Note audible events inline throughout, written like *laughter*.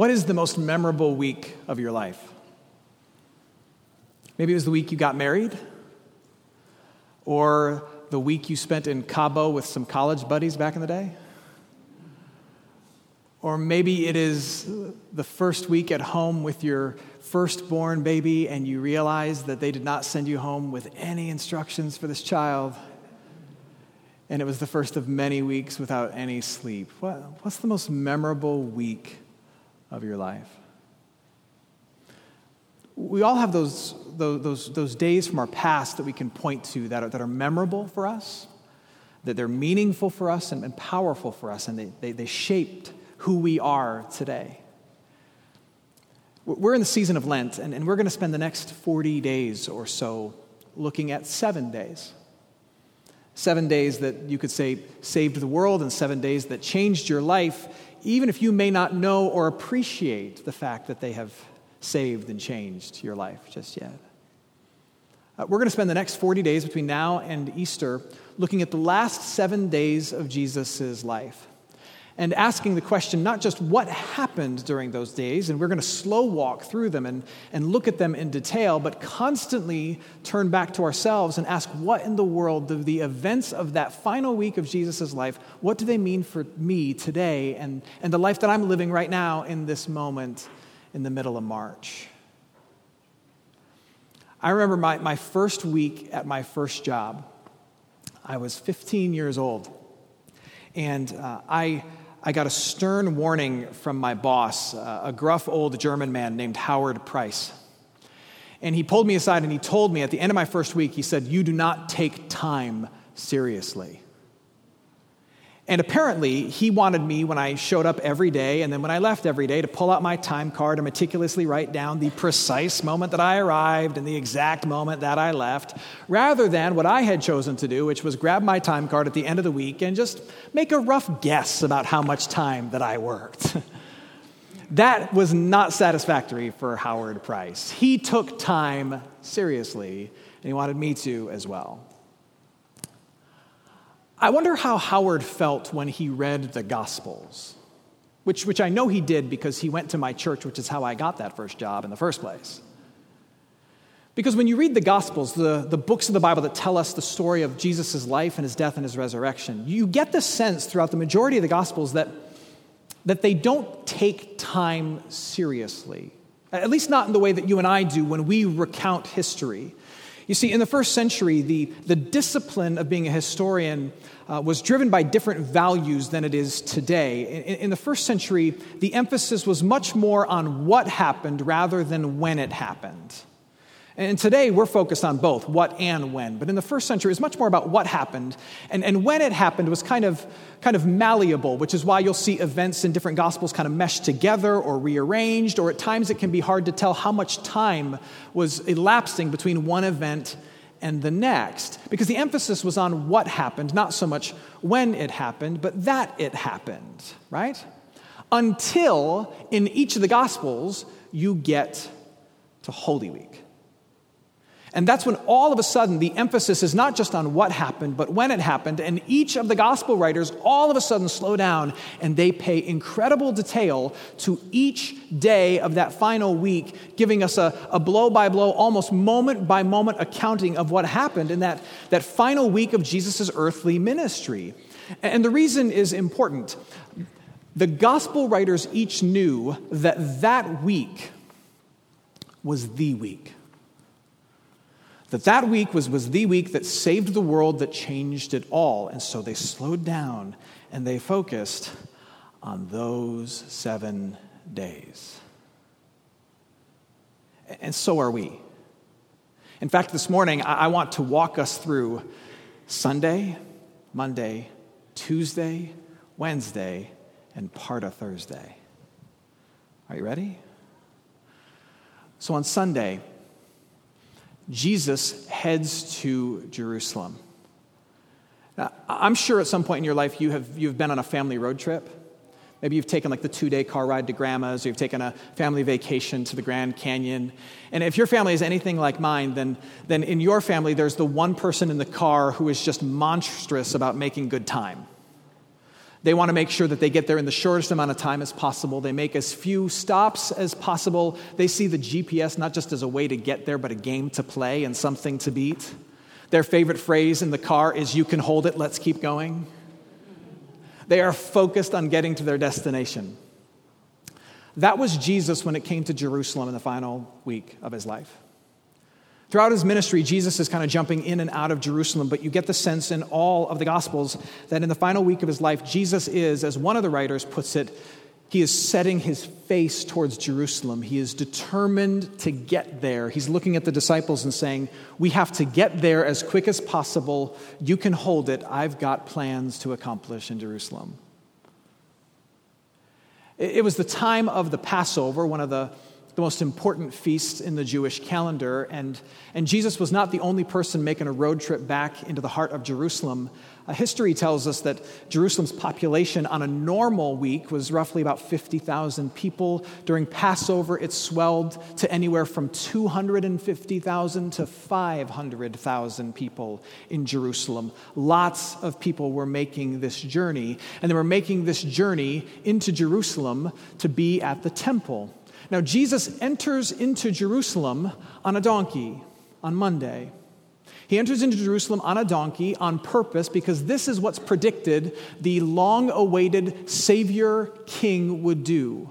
What is the most memorable week of your life? Maybe it was the week you got married, or the week you spent in Cabo with some college buddies back in the day. Or maybe it is the first week at home with your firstborn baby, and you realize that they did not send you home with any instructions for this child. And it was the first of many weeks without any sleep. What, what's the most memorable week of your life? We all have those, those, those, days from our past that we can point to that are, that are memorable for us, that they're meaningful for us and, and powerful for us, and they, they, they shaped who we are today. We're in the season of Lent, and, and we're going to spend the next 40 days or so looking at seven days. Seven days that you could say saved the world, and seven days that changed your life, even if you may not know or appreciate the fact that they have saved and changed your life just yet. Uh, we're going to spend the next 40 days between now and Easter looking at the last seven days of Jesus' life and asking the question not just what happened during those days, and we're going to slow walk through them and, and look at them in detail, but constantly turn back to ourselves and ask what in the world do the events of that final week of Jesus' life, what do they mean for me today and, and the life that I'm living right now in this moment in the middle of March? I remember my, my first week at my first job. I was 15 years old. And uh, I, I got a stern warning from my boss, uh, a gruff old German man named Howard Price. And he pulled me aside and he told me at the end of my first week, he said, You do not take time seriously. And apparently, he wanted me when I showed up every day and then when I left every day to pull out my time card and meticulously write down the precise moment that I arrived and the exact moment that I left, rather than what I had chosen to do, which was grab my time card at the end of the week and just make a rough guess about how much time that I worked. *laughs* that was not satisfactory for Howard Price. He took time seriously, and he wanted me to as well. I wonder how Howard felt when he read the Gospels, which, which I know he did because he went to my church, which is how I got that first job in the first place. Because when you read the Gospels, the, the books of the Bible that tell us the story of Jesus' life and his death and his resurrection, you get the sense throughout the majority of the Gospels that, that they don't take time seriously. At least not in the way that you and I do when we recount history. You see, in the first century, the, the discipline of being a historian uh, was driven by different values than it is today. In, in the first century, the emphasis was much more on what happened rather than when it happened. And today we're focused on both, what and when. But in the first century, it's much more about what happened. And, and when it happened was kind of, kind of malleable, which is why you'll see events in different gospels kind of meshed together or rearranged, or at times it can be hard to tell how much time was elapsing between one event and the next. Because the emphasis was on what happened, not so much when it happened, but that it happened, right? Until in each of the gospels, you get to Holy Week. And that's when all of a sudden the emphasis is not just on what happened, but when it happened. And each of the gospel writers all of a sudden slow down and they pay incredible detail to each day of that final week, giving us a, blow by blow, almost moment by moment accounting of what happened in that, that final week of Jesus' earthly ministry. And the reason is important. The gospel writers each knew that that week was the week that that week was, was the week that saved the world, that changed it all. And so they slowed down and they focused on those seven days. And so are we. In fact, this morning, I want to walk us through Sunday, Monday, Tuesday, Wednesday, and part of Thursday. Are you ready? So on Sunday, Jesus heads to Jerusalem. Now, I'm sure at some point in your life you have you've been on a family road trip. Maybe you've taken like the two day car ride to grandma's, or you've taken a family vacation to the Grand Canyon. And if your family is anything like mine, then, then in your family there's the one person in the car who is just monstrous about making good time. They want to make sure that they get there in the shortest amount of time as possible. They make as few stops as possible. They see the GPS not just as a way to get there, but a game to play and something to beat. Their favorite phrase in the car is, You can hold it, let's keep going. They are focused on getting to their destination. That was Jesus when it came to Jerusalem in the final week of his life. Throughout his ministry, Jesus is kind of jumping in and out of Jerusalem, but you get the sense in all of the Gospels that in the final week of his life, Jesus is, as one of the writers puts it, he is setting his face towards Jerusalem. He is determined to get there. He's looking at the disciples and saying, We have to get there as quick as possible. You can hold it. I've got plans to accomplish in Jerusalem. It was the time of the Passover, one of the the most important feasts in the Jewish calendar. And, and Jesus was not the only person making a road trip back into the heart of Jerusalem. Uh, history tells us that Jerusalem's population on a normal week was roughly about 50,000 people. During Passover, it swelled to anywhere from 250,000 to 500,000 people in Jerusalem. Lots of people were making this journey, and they were making this journey into Jerusalem to be at the temple. Now, Jesus enters into Jerusalem on a donkey on Monday. He enters into Jerusalem on a donkey on purpose because this is what's predicted the long awaited Savior King would do.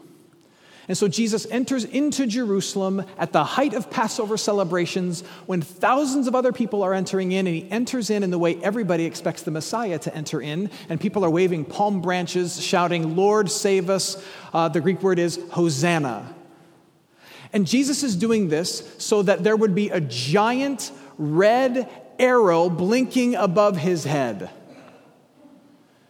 And so Jesus enters into Jerusalem at the height of Passover celebrations when thousands of other people are entering in, and he enters in in the way everybody expects the Messiah to enter in. And people are waving palm branches, shouting, Lord, save us. Uh, the Greek word is Hosanna. And Jesus is doing this so that there would be a giant red arrow blinking above his head.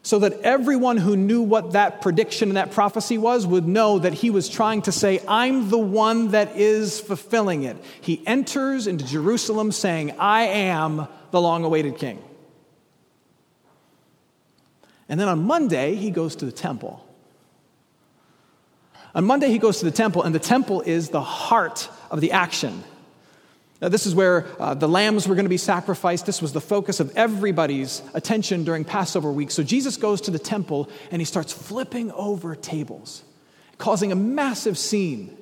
So that everyone who knew what that prediction and that prophecy was would know that he was trying to say, I'm the one that is fulfilling it. He enters into Jerusalem saying, I am the long awaited king. And then on Monday, he goes to the temple. On Monday, he goes to the temple, and the temple is the heart of the action. Now, this is where uh, the lambs were going to be sacrificed. This was the focus of everybody's attention during Passover week. So Jesus goes to the temple and he starts flipping over tables, causing a massive scene.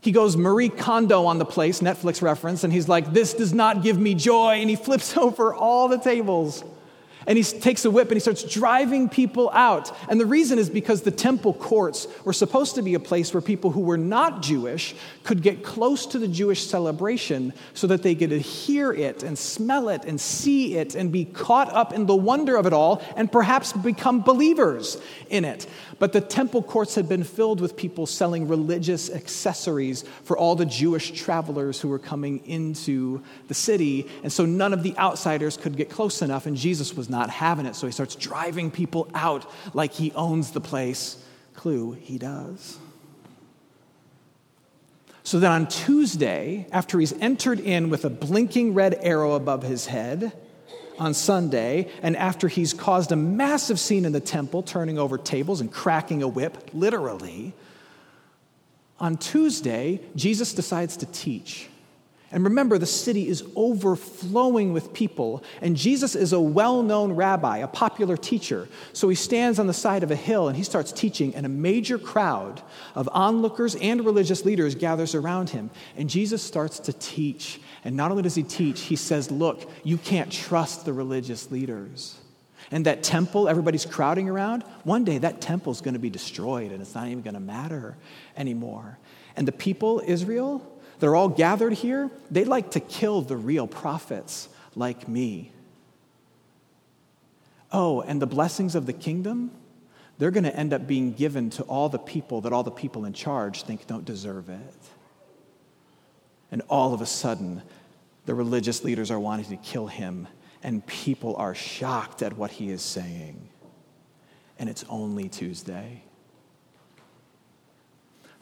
He goes Marie Kondo on the place, Netflix reference, and he's like, This does not give me joy. And he flips *laughs* over all the tables. And he takes a whip and he starts driving people out. And the reason is because the temple courts were supposed to be a place where people who were not Jewish could get close to the Jewish celebration so that they could hear it and smell it and see it and be caught up in the wonder of it all and perhaps become believers in it. But the temple courts had been filled with people selling religious accessories for all the Jewish travelers who were coming into the city. And so none of the outsiders could get close enough, and Jesus was not having it. So he starts driving people out like he owns the place. Clue, he does. So then on Tuesday, after he's entered in with a blinking red arrow above his head, on Sunday, and after he's caused a massive scene in the temple, turning over tables and cracking a whip, literally, on Tuesday, Jesus decides to teach. And remember, the city is overflowing with people, and Jesus is a well known rabbi, a popular teacher. So he stands on the side of a hill and he starts teaching, and a major crowd of onlookers and religious leaders gathers around him. And Jesus starts to teach. And not only does he teach, he says, Look, you can't trust the religious leaders. And that temple everybody's crowding around, one day that temple is going to be destroyed and it's not even going to matter anymore. And the people, Israel, they're all gathered here. they'd like to kill the real prophets like me. Oh, and the blessings of the kingdom, they're going to end up being given to all the people that all the people in charge think don't deserve it. And all of a sudden, the religious leaders are wanting to kill him, and people are shocked at what he is saying. And it's only Tuesday.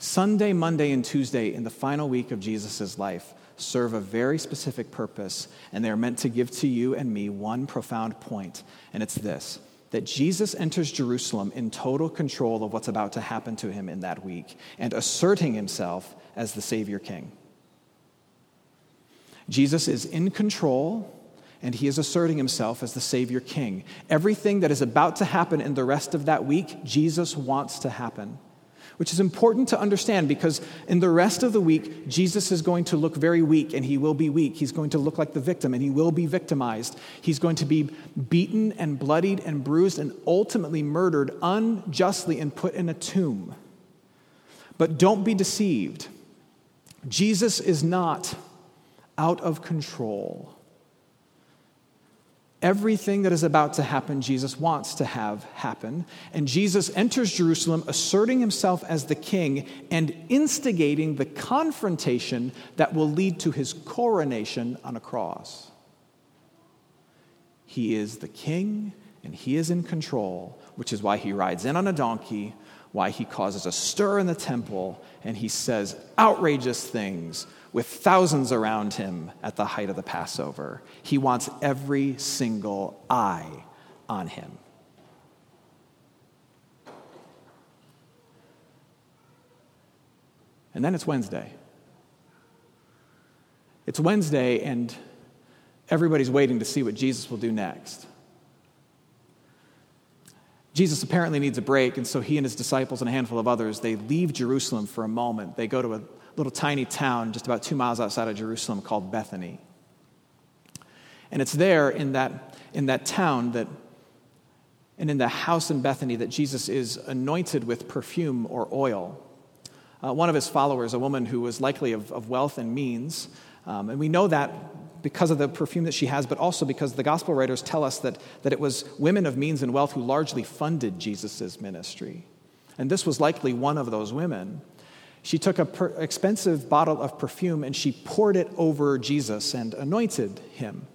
Sunday, Monday, and Tuesday in the final week of Jesus' life serve a very specific purpose, and they're meant to give to you and me one profound point, and it's this that Jesus enters Jerusalem in total control of what's about to happen to him in that week and asserting himself as the Savior King. Jesus is in control and he is asserting himself as the Savior King. Everything that is about to happen in the rest of that week, Jesus wants to happen which is important to understand because in the rest of the week, Jesus is going to look very weak and he will be weak. He's going to look like the victim and he will be victimized. He's going to be beaten and bloodied and bruised and ultimately murdered unjustly and put in a tomb. But don't be deceived. Jesus is not out of control. Everything that is about to happen, Jesus wants to have happen. And Jesus enters Jerusalem asserting himself as the king and instigating the confrontation that will lead to his coronation on a cross. He is the king and he is in control, which is why he rides in on a donkey, why he causes a stir in the temple, and he says outrageous things with thousands around him at the height of the Passover. He wants every single eye on him. And then it's Wednesday. It's Wednesday, and everybody's waiting to see what Jesus will do next. Jesus apparently needs a break, and so he and his disciples and a handful of others, they leave Jerusalem for a moment. They go to a little tiny town just about two miles outside of Jerusalem called Bethany. And it's there in that, in that town that, and in the house in Bethany that Jesus is anointed with perfume or oil. Uh, one of his followers, a woman who was likely of, of wealth and means, um, and we know that because of the perfume that she has, but also because the gospel writers tell us that, that it was women of means and wealth who largely funded Jesus' ministry. And this was likely one of those women. She took an per- expensive bottle of perfume and she poured it over Jesus and anointed him.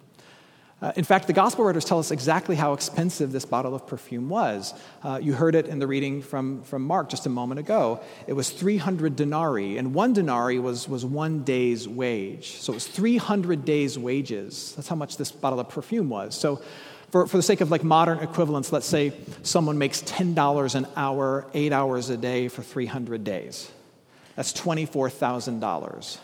Uh, in fact, the gospel writers tell us exactly how expensive this bottle of perfume was. Uh, you heard it in the reading from, from Mark just a moment ago. It was 300 denarii, and one denarii was, was one day's wage. So it was 300 days' wages. That's how much this bottle of perfume was. So, for, for the sake of like modern equivalents, let's say someone makes $10 an hour, eight hours a day for 300 days. That's $24,000.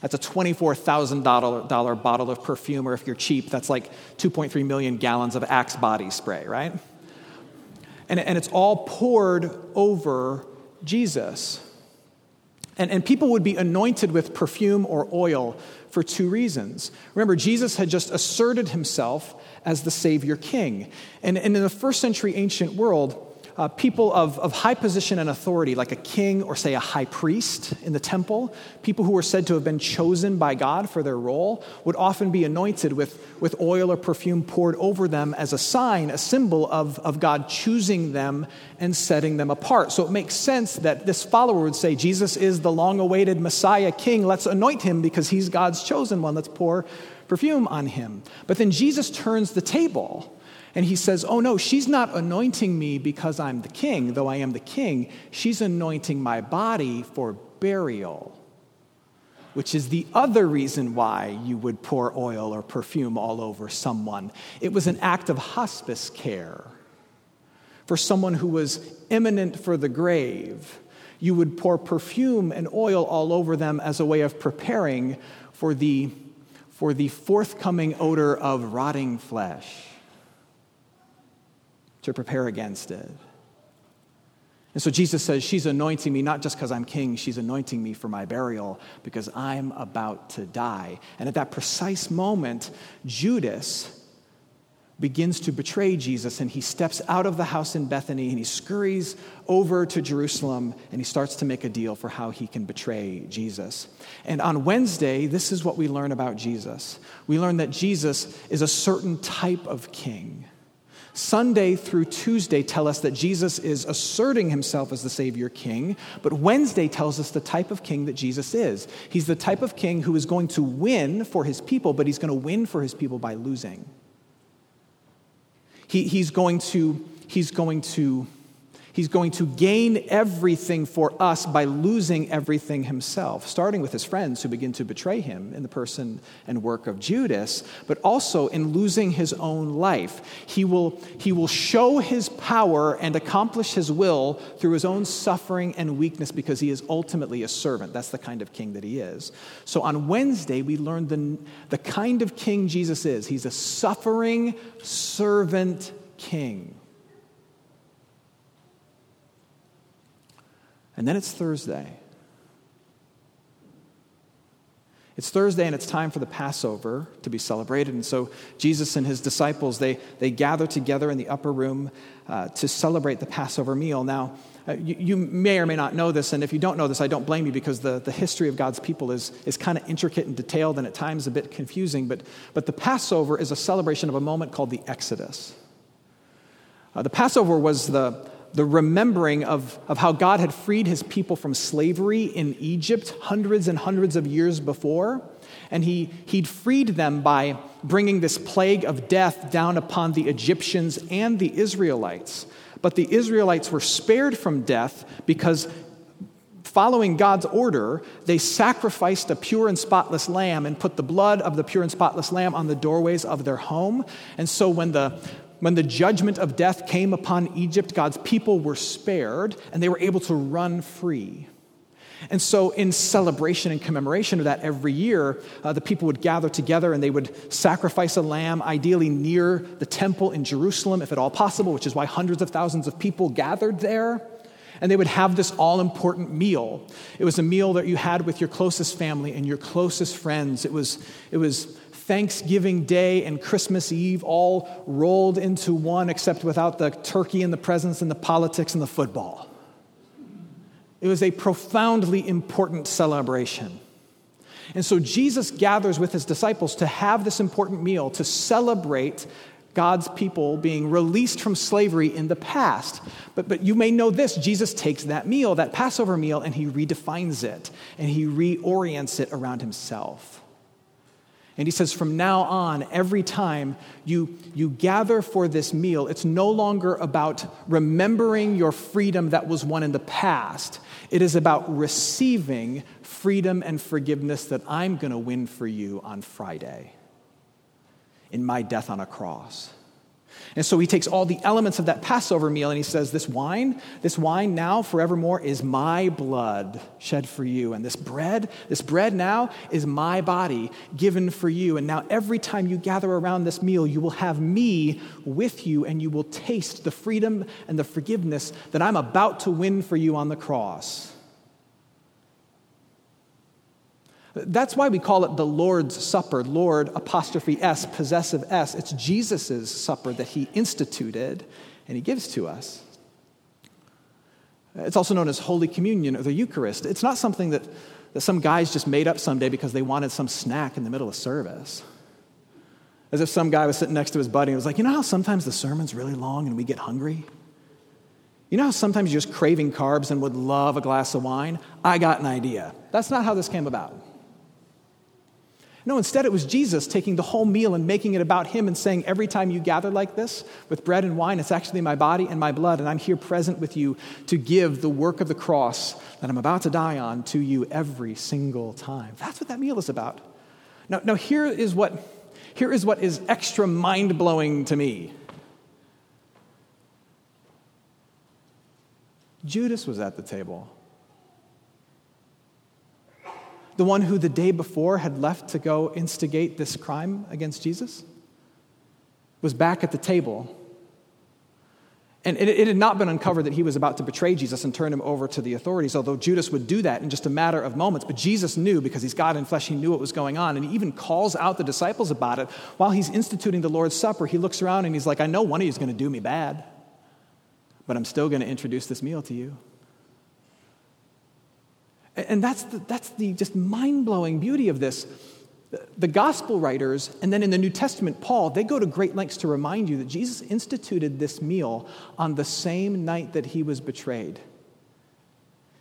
That's a $24,000 bottle of perfume, or if you're cheap, that's like 2.3 million gallons of Axe body spray, right? And, and it's all poured over Jesus. And, and people would be anointed with perfume or oil for two reasons. Remember, Jesus had just asserted himself as the Savior King. And, and in the first century ancient world, uh, people of, of high position and authority, like a king or, say, a high priest in the temple, people who were said to have been chosen by God for their role, would often be anointed with, with oil or perfume poured over them as a sign, a symbol of, of God choosing them and setting them apart. So it makes sense that this follower would say, Jesus is the long awaited Messiah king. Let's anoint him because he's God's chosen one. Let's pour perfume on him. But then Jesus turns the table and he says, Oh no, she's not anointing me because I'm the king, though I am the king. She's anointing my body for burial, which is the other reason why you would pour oil or perfume all over someone. It was an act of hospice care for someone who was imminent for the grave. You would pour perfume and oil all over them as a way of preparing for the, for the forthcoming odor of rotting flesh to prepare against it. And so Jesus says, She's anointing me not just because I'm king, she's anointing me for my burial because I'm about to die. And at that precise moment, Judas begins to betray Jesus and he steps out of the house in Bethany and he scurries over to Jerusalem and he starts to make a deal for how he can betray Jesus. And on Wednesday, this is what we learn about Jesus. We learn that Jesus is a certain type of king. Sunday through Tuesday tell us that Jesus is asserting himself as the Savior King, but Wednesday tells us the type of king that Jesus is. He's the type of king who is going to win for his people, but he's going to win for his people by losing. He, he's, going to, he's, going to, He's going to gain everything for us by losing everything himself, starting with his friends who begin to betray him in the person and work of Judas, but also in losing his own life. He will, he will show his power and accomplish his will through his own suffering and weakness because he is ultimately a servant. That's the kind of king that he is. So on Wednesday, we learned the, the kind of king Jesus is. He's a suffering servant king. And then it's Thursday. It's Thursday and it's time for the Passover to be celebrated. And so Jesus and his disciples, they, they gather together in the upper room uh, to celebrate the Passover meal. Now, uh, you, you, may or may not know this, and if you don't know this, I don't blame you because the, the history of God's people is, is kind of intricate and detailed and at times a bit confusing. But, but the Passover is a celebration of a moment called the Exodus. Uh, the Passover was the, the remembering of, of how God had freed his people from slavery in Egypt hundreds and hundreds of years before. And he, he'd freed them by bringing this plague of death down upon the Egyptians and the Israelites. But the Israelites were spared from death because, following God's order, they sacrificed a pure and spotless lamb and put the blood of the pure and spotless lamb on the doorways of their home. And so when the when the judgment of death came upon Egypt, God's people were spared and they were able to run free. And so, in celebration and commemoration of that every year, uh, the people would gather together and they would sacrifice a lamb, ideally near the temple in Jerusalem, if at all possible, which is why hundreds of thousands of people gathered there. And they would have this all important meal. It was a meal that you had with your closest family and your closest friends. It was, it was Thanksgiving Day and Christmas Eve all rolled into one, except without the turkey and the presents and the politics and the football. It was a profoundly important celebration. And so Jesus gathers with his disciples to have this important meal to celebrate God's people being released from slavery in the past. But, but you may know this Jesus takes that meal, that Passover meal, and he redefines it and he reorients it around himself. And he says, from now on, every time you, you gather for this meal, it's no longer about remembering your freedom that was won in the past. It is about receiving freedom and forgiveness that I'm going to win for you on Friday in my death on a cross. And so he takes all the elements of that Passover meal and he says, This wine, this wine now forevermore is my blood shed for you. And this bread, this bread now is my body given for you. And now every time you gather around this meal, you will have me with you and you will taste the freedom and the forgiveness that I'm about to win for you on the cross. That's why we call it the Lord's Supper, Lord apostrophe S, possessive S. It's Jesus' supper that he instituted and he gives to us. It's also known as Holy Communion or the Eucharist. It's not something that, that some guys just made up someday because they wanted some snack in the middle of service. As if some guy was sitting next to his buddy and was like, You know how sometimes the sermon's really long and we get hungry? You know how sometimes you're just craving carbs and would love a glass of wine? I got an idea. That's not how this came about. No, instead, it was Jesus taking the whole meal and making it about him and saying, Every time you gather like this with bread and wine, it's actually my body and my blood, and I'm here present with you to give the work of the cross that I'm about to die on to you every single time. That's what that meal is about. Now, now here, is what, here is what is extra mind blowing to me. Judas was at the table the one who the day before had left to go instigate this crime against Jesus, was back at the table. And it, it, had not been uncovered that he was about to betray Jesus and turn him over to the authorities, although Judas would do that in just a matter of moments. But Jesus knew, because he's God in flesh, he knew what was going on. And he even calls out the disciples about it. While he's instituting the Lord's Supper, he looks around and he's like, I know one of you is going to do me bad, but I'm still going to introduce this meal to you. And that's the, that's the just mind blowing beauty of this. The gospel writers, and then in the New Testament, Paul, they go to great lengths to remind you that Jesus instituted this meal on the same night that he was betrayed.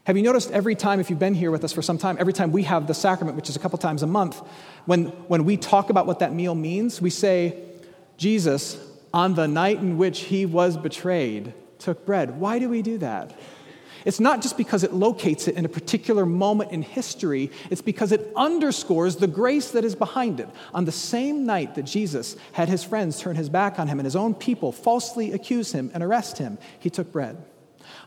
Have you noticed every time, if you've been here with us for some time, every time we have the sacrament, which is a couple times a month, when, when we talk about what that meal means, we say, Jesus, on the night in which he was betrayed, took bread. Why do we do that? It's not just because it locates it in a particular moment in history, it's because it underscores the grace that is behind it. On the same night that Jesus had his friends turn his back on him and his own people falsely accuse him and arrest him, he took bread.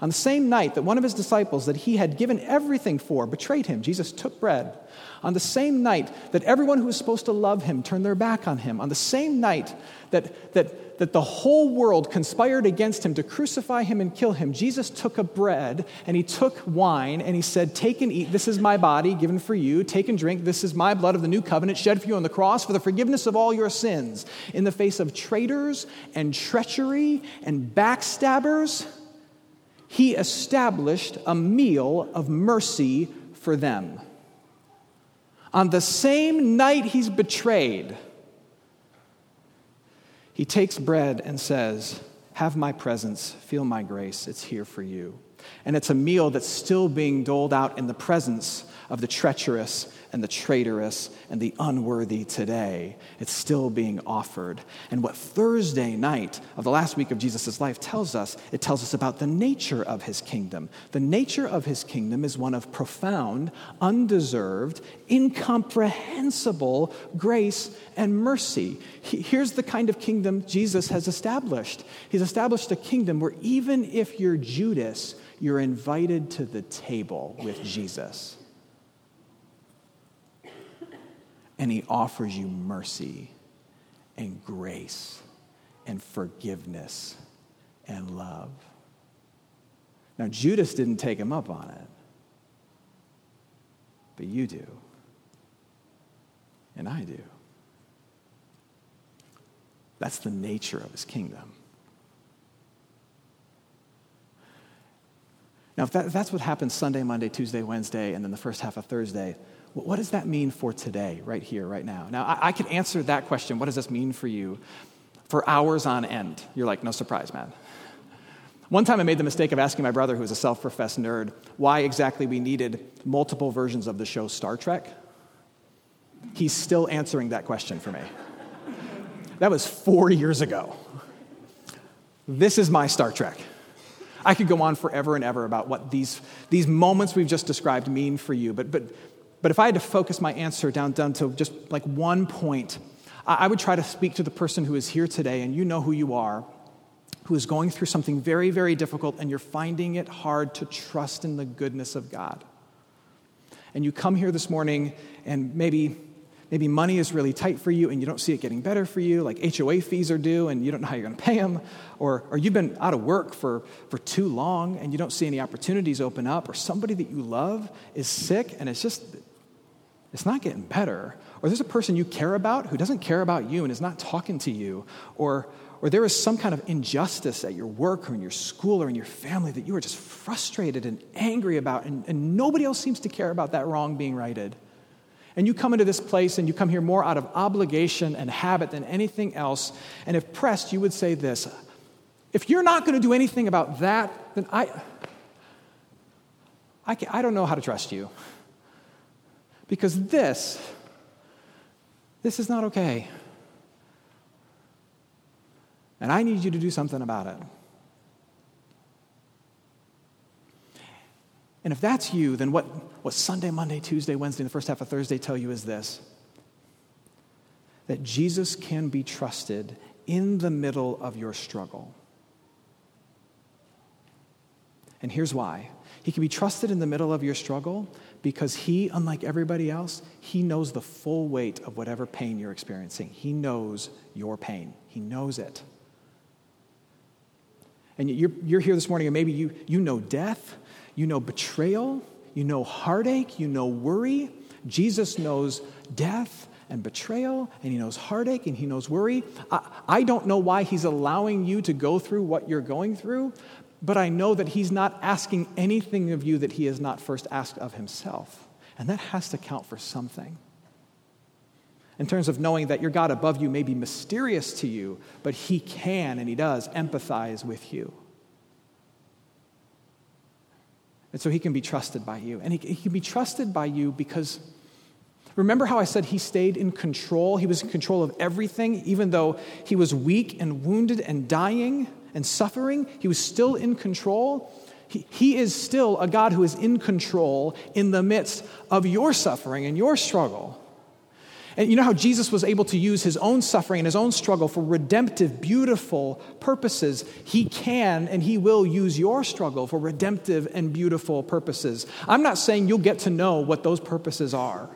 On the same night that one of his disciples that he had given everything for betrayed him, Jesus took bread. On the same night that everyone who was supposed to love him turned their back on him, on the same night that, that, that the whole world conspired against him to crucify him and kill him, Jesus took a bread and he took wine and he said, Take and eat, this is my body given for you. Take and drink, this is my blood of the new covenant shed for you on the cross for the forgiveness of all your sins. In the face of traitors and treachery and backstabbers, he established a meal of mercy for them. On the same night he's betrayed, he takes bread and says, Have my presence, feel my grace, it's here for you. And it's a meal that's still being doled out in the presence of the treacherous and the traitorous and the unworthy today. It's still being offered. And what Thursday night of the last week of Jesus' life tells us, it tells us about the nature of his kingdom. The nature of his kingdom is one of profound, undeserved, incomprehensible grace and mercy. Here's the kind of kingdom Jesus has established. He's established a kingdom where even if you're Judas, you're invited to the table with Jesus. And he offers you mercy and grace and forgiveness and love. Now, Judas didn't take him up on it, but you do. And I do. That's the nature of his kingdom. Now, if, that, if that's what happens Sunday, Monday, Tuesday, Wednesday, and then the first half of Thursday, what does that mean for today, right here, right now? Now, I, I could answer that question, what does this mean for you, for hours on end. You're like, no surprise, man. One time I made the mistake of asking my brother, who is a self professed nerd, why exactly we needed multiple versions of the show Star Trek. He's still answering that question for me. That was four years ago. This is my Star Trek. I could go on forever and ever about what these, these moments we've just described mean for you, but, but but if I had to focus my answer down, down to just like one point, I, would try to speak to the person who is here today, and you know who you are, who is going through something very, very difficult, and you're finding it hard to trust in the goodness of God. And you come here this morning, and maybe maybe money is really tight for you and you don't see it getting better for you, like HOA fees are due and you don't know how you're going to pay them, or, or you've been out of work for, for too long and you don't see any opportunities open up, or somebody that you love is sick and it's just, it's not getting better. Or there's a person you care about who doesn't care about you and is not talking to you. Or, or there is some kind of injustice at your work or in your school or in your family that you are just frustrated and angry about, and, and nobody else seems to care about that wrong being righted. And you come into this place and you come here more out of obligation and habit than anything else. And if pressed, you would say this if you're not going to do anything about that, then I, I, I don't know how to trust you. Because this, this is not okay. And I need you to do something about it. And if that's you, then what, what Sunday, Monday, Tuesday, Wednesday, and the first half of Thursday tell you is this that Jesus can be trusted in the middle of your struggle. And here's why He can be trusted in the middle of your struggle because he, unlike everybody else, he knows the full weight of whatever pain you're experiencing. He knows your pain, he knows it. And you're, you're here this morning, and maybe you, you know death, you know betrayal, you know heartache, you know worry. Jesus knows death and betrayal, and he knows heartache, and he knows worry. I, I don't know why he's allowing you to go through what you're going through, but I know that he's not asking anything of you that he has not first asked of himself. And that has to count for something. In terms of knowing that your God above you may be mysterious to you, but he can and he does empathize with you. And so he can be trusted by you. And he, he can be trusted by you because Remember how I said he stayed in control? He was in control of everything, even though he was weak and wounded and dying and suffering, he was still in control. He, he is still a God who is in control in the midst of your suffering and your struggle. And you know how Jesus was able to use his own suffering and his own struggle for redemptive, beautiful purposes? He can and he will use your struggle for redemptive and beautiful purposes. I'm not saying you'll get to know what those purposes are.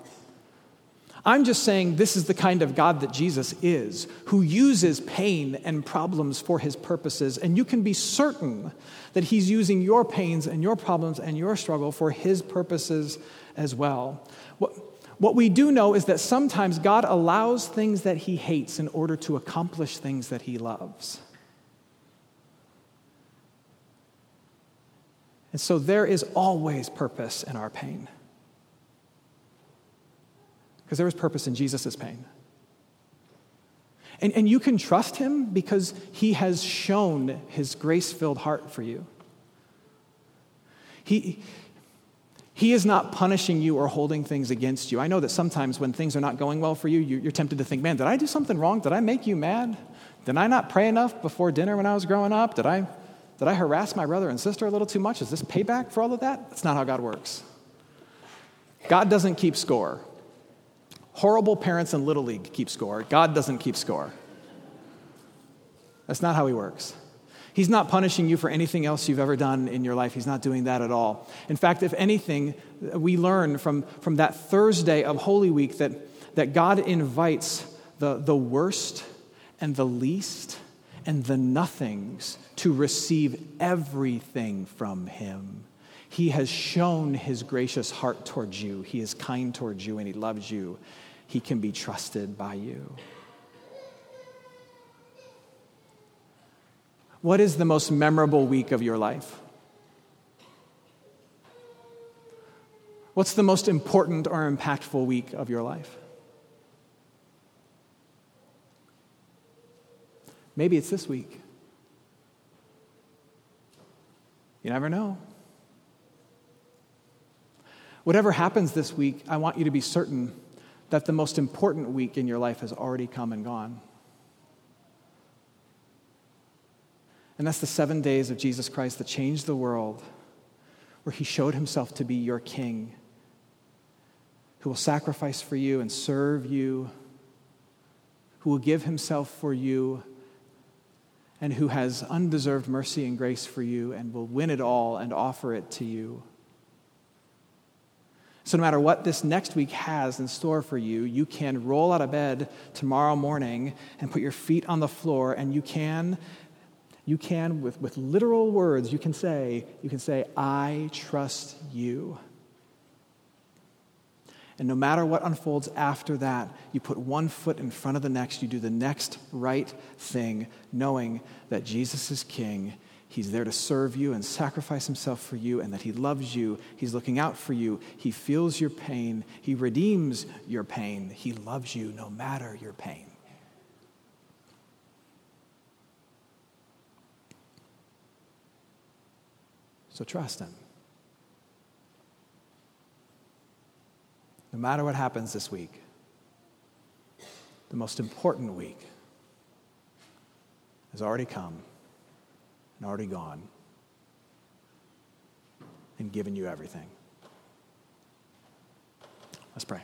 I'm just saying this is the kind of God that Jesus is, who uses pain and problems for his purposes. And you can be certain that he's using your pains and your problems and your struggle for his purposes as well. What, what we do know is that sometimes God allows things that he hates in order to accomplish things that he loves. And so there is always purpose in our pain. Because there was purpose in Jesus' pain. And, and you can trust him because he has shown his grace filled heart for you. He, he is not punishing you or holding things against you. I know that sometimes when things are not going well for you, you're tempted to think, man, did I do something wrong? Did I make you mad? Did I not pray enough before dinner when I was growing up? Did I, did I harass my brother and sister a little too much? Is this payback for all of that? That's not how God works. God doesn't keep score. Horrible parents in Little League keep score. God doesn't keep score. That's not how He works. He's not punishing you for anything else you've ever done in your life. He's not doing that at all. In fact, if anything, we learn from, from that Thursday of Holy Week that, that God invites the, the worst and the least and the nothings to receive everything from Him. He has shown His gracious heart towards you, He is kind towards you, and He loves you. He can be trusted by you. What is the most memorable week of your life? What's the most important or impactful week of your life? Maybe it's this week. You never know. Whatever happens this week, I want you to be certain that the most important week in your life has already come and gone. And that's the seven days of Jesus Christ that changed the world, where he showed himself to be your king, who will sacrifice for you and serve you, who will give himself for you, and who has undeserved mercy and grace for you and will win it all and offer it to you. So, no matter what this next week has in store for you, you can roll out of bed tomorrow morning and put your feet on the floor, and you can you can, with, with literal words, you can say, you can say, I trust you. And no matter what unfolds after that, you put one foot in front of the next. You do the next right thing, knowing that Jesus is King. He's there to serve you and sacrifice himself for you, and that he loves you. He's looking out for you. He feels your pain. He redeems your pain. He loves you no matter your pain. So trust Him. No matter what happens this week, the most important week has already come and already gone and given you everything. Let's pray.